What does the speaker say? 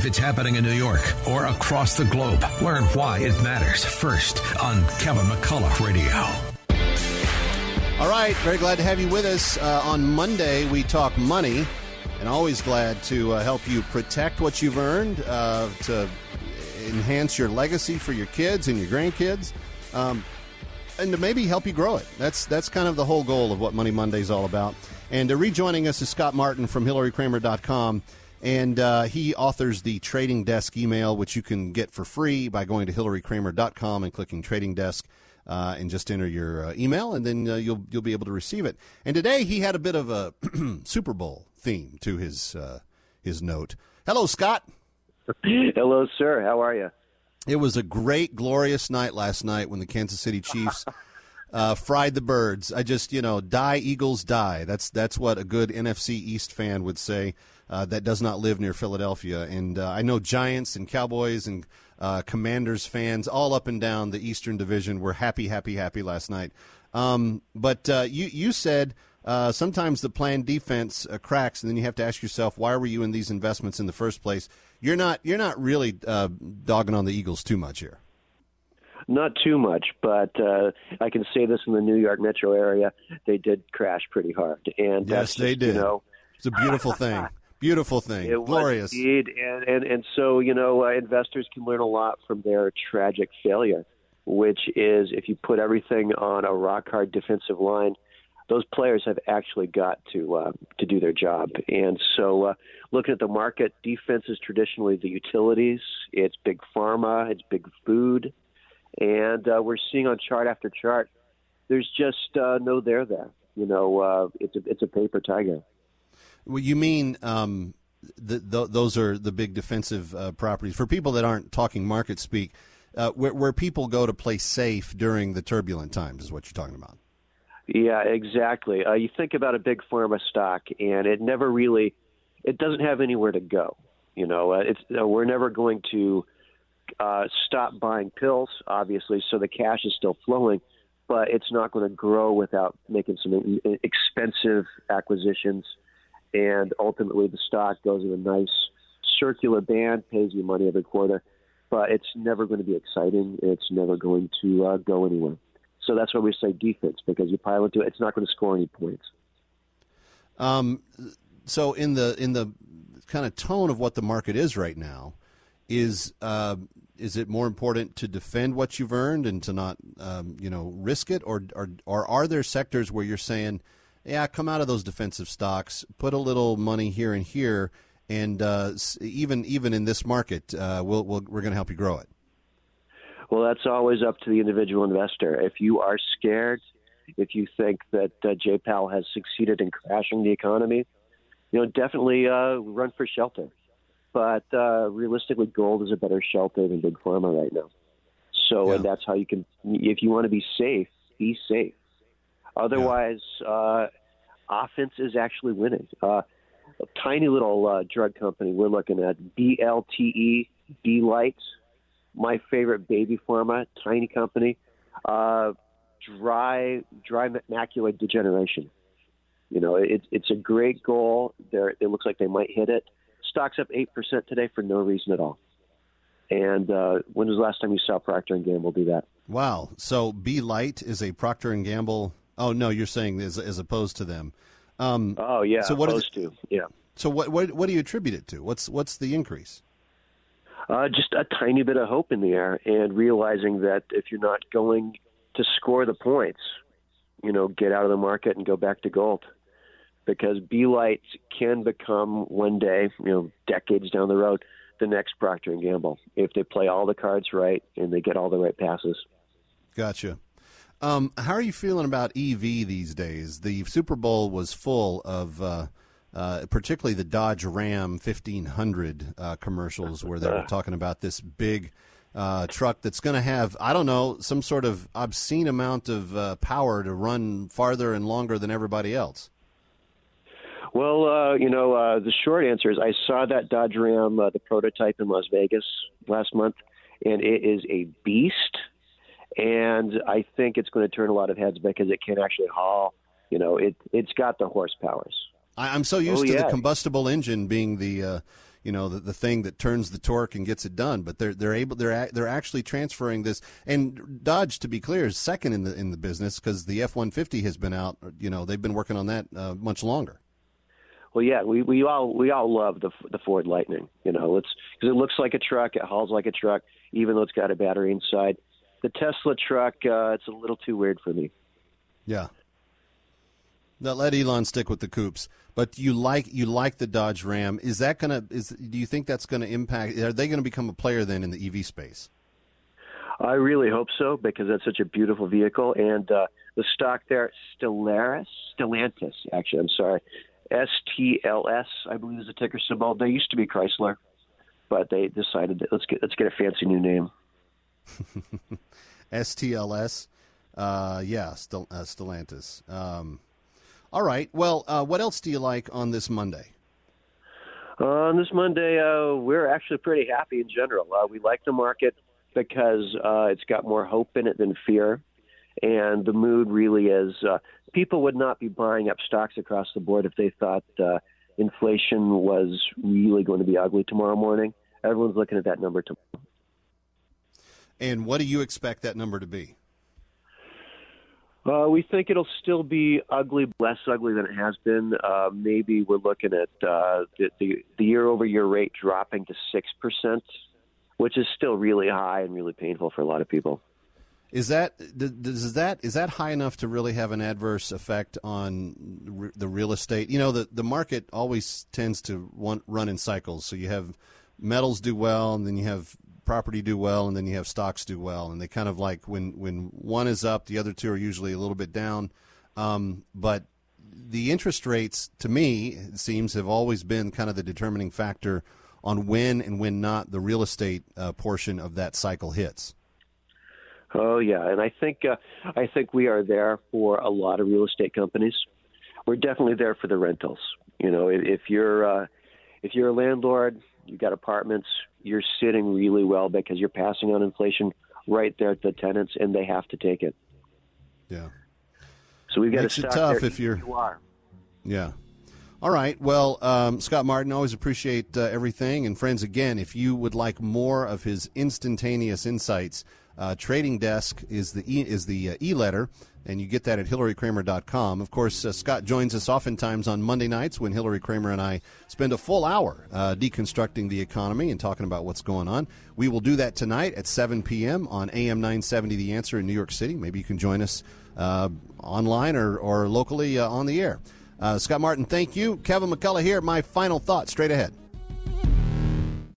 If it's happening in New York or across the globe, learn why it matters first on Kevin McCullough Radio. All right, very glad to have you with us. Uh, on Monday, we talk money, and always glad to uh, help you protect what you've earned, uh, to enhance your legacy for your kids and your grandkids, um, and to maybe help you grow it. That's that's kind of the whole goal of what Money Monday is all about. And rejoining us is Scott Martin from HillaryKramer.com. And uh, he authors the Trading Desk email, which you can get for free by going to HillaryKramer.com and clicking Trading Desk. Uh, and just enter your uh, email, and then uh, you'll you'll be able to receive it. And today he had a bit of a Super Bowl theme to his uh, his note. Hello, Scott. Hello, sir. How are you? It was a great, glorious night last night when the Kansas City Chiefs uh, fried the birds. I just, you know, die Eagles die. That's that's what a good NFC East fan would say. Uh, that does not live near Philadelphia, and uh, I know Giants and Cowboys and uh, Commanders fans all up and down the Eastern Division were happy, happy, happy last night. Um, but uh, you you said uh, sometimes the plan defense uh, cracks, and then you have to ask yourself, why were you in these investments in the first place? You're not you're not really dogging on the Eagles too much here. Not too much, but uh, I can say this in the New York metro area, they did crash pretty hard, and yes, they did. You know, it's a beautiful thing. Beautiful thing, it glorious. Indeed, and and and so you know, uh, investors can learn a lot from their tragic failure, which is if you put everything on a rock hard defensive line, those players have actually got to uh, to do their job. And so, uh, looking at the market, defense is traditionally the utilities. It's big pharma. It's big food, and uh, we're seeing on chart after chart, there's just uh, no there there. You know, uh, it's a it's a paper tiger. Well, you mean um, the, the, those are the big defensive uh, properties for people that aren't talking market speak, uh, where, where people go to play safe during the turbulent times is what you're talking about. Yeah, exactly. Uh, you think about a big pharma stock, and it never really, it doesn't have anywhere to go. You know, uh, it's uh, we're never going to uh, stop buying pills, obviously, so the cash is still flowing, but it's not going to grow without making some expensive acquisitions and ultimately the stock goes in a nice circular band, pays you money every quarter, but it's never going to be exciting. It's never going to uh, go anywhere. So that's why we say defense because you pile into it, it's not going to score any points. Um, so in the in the kind of tone of what the market is right now, is uh, is it more important to defend what you've earned and to not um, you know risk it, or, or or are there sectors where you're saying yeah, come out of those defensive stocks, put a little money here and here, and uh, even even in this market, uh, we'll, we will we are going to help you grow it. Well, that's always up to the individual investor. If you are scared, if you think that uh, J. Powell has succeeded in crashing the economy, you know, definitely uh, run for shelter. But uh, realistically, gold is a better shelter than big pharma right now. So, yeah. and that's how you can. If you want to be safe, be safe. Otherwise, yeah. uh, offense is actually winning. Uh, a tiny little uh, drug company we're looking at, BLTE, Belite, my favorite baby pharma, tiny company, dry dry macular degeneration. You know, it, it's a great goal. There, it looks like they might hit it. Stocks up eight percent today for no reason at all. And uh, when was the last time you saw Procter and Gamble do that? Wow! So Belite is a Procter and Gamble Oh no, you're saying as, as opposed to them. Um, oh yeah, so what opposed to yeah. So what, what what do you attribute it to? What's what's the increase? Uh, just a tiny bit of hope in the air, and realizing that if you're not going to score the points, you know, get out of the market and go back to gold, because Belite can become one day, you know, decades down the road, the next Procter and Gamble if they play all the cards right and they get all the right passes. Gotcha. Um, how are you feeling about EV these days? The Super Bowl was full of, uh, uh, particularly the Dodge Ram 1500 uh, commercials, where they were talking about this big uh, truck that's going to have, I don't know, some sort of obscene amount of uh, power to run farther and longer than everybody else. Well, uh, you know, the short answer is I saw that Dodge Ram, the prototype in Las Vegas last month, and it is a beast and I think it's going to turn a lot of heads because it can actually haul. You know, it it's got the horsepowers. I'm so used oh, to yeah. the combustible engine being the uh, you know the, the thing that turns the torque and gets it done. But they're they're able they're a, they're actually transferring this. And Dodge, to be clear, is second in the in the business because the F one fifty has been out. You know they've been working on that uh, much longer. Well, yeah, we, we all we all love the the Ford Lightning. You know, it's because it looks like a truck, it hauls like a truck, even though it's got a battery inside. The Tesla truck, uh, it's a little too weird for me. Yeah. Now let Elon stick with the coupes, but you like you like the Dodge Ram. Is that gonna is do you think that's going to impact? Are they going to become a player then in the EV space? I really hope so because that's such a beautiful vehicle, and uh, the stock there, Stellaris, Stellantis, actually, I'm sorry, S T L S, I believe is the ticker symbol. They used to be Chrysler, but they decided that let's get let's get a fancy new name. STLS, uh, yeah, Stel- uh, Stellantis. Um, all right. Well, uh, what else do you like on this Monday? on this Monday, uh, we're actually pretty happy in general. Uh, we like the market because uh, it's got more hope in it than fear, and the mood really is. Uh, people would not be buying up stocks across the board if they thought uh, inflation was really going to be ugly tomorrow morning. Everyone's looking at that number tomorrow. And what do you expect that number to be? Uh, we think it'll still be ugly, less ugly than it has been. Uh, maybe we're looking at uh, the, the, the year-over-year rate dropping to six percent, which is still really high and really painful for a lot of people. Is that is that is that high enough to really have an adverse effect on the real estate? You know, the the market always tends to run in cycles. So you have metals do well, and then you have property do well, and then you have stocks do well, and they kind of like when when one is up, the other two are usually a little bit down. Um, but the interest rates, to me, it seems have always been kind of the determining factor on when and when not the real estate uh, portion of that cycle hits. Oh yeah, and I think uh, I think we are there for a lot of real estate companies. We're definitely there for the rentals. You know, if you're uh, if you're a landlord, you've got apartments, you're sitting really well because you're passing on inflation right there at the tenants, and they have to take it. Yeah. So we've got Makes to it tough there if you're. You are. Yeah. All right. Well, um, Scott Martin, always appreciate uh, everything. And friends, again, if you would like more of his instantaneous insights, uh, Trading Desk is the e, is the uh, e-letter, and you get that at hillarykramer.com. Of course, uh, Scott joins us oftentimes on Monday nights when Hillary Kramer and I spend a full hour uh, deconstructing the economy and talking about what's going on. We will do that tonight at 7 p.m. on AM 970 The Answer in New York City. Maybe you can join us uh, online or, or locally on the air. Uh, Scott Martin, thank you. Kevin McCullough here. My final thought straight ahead.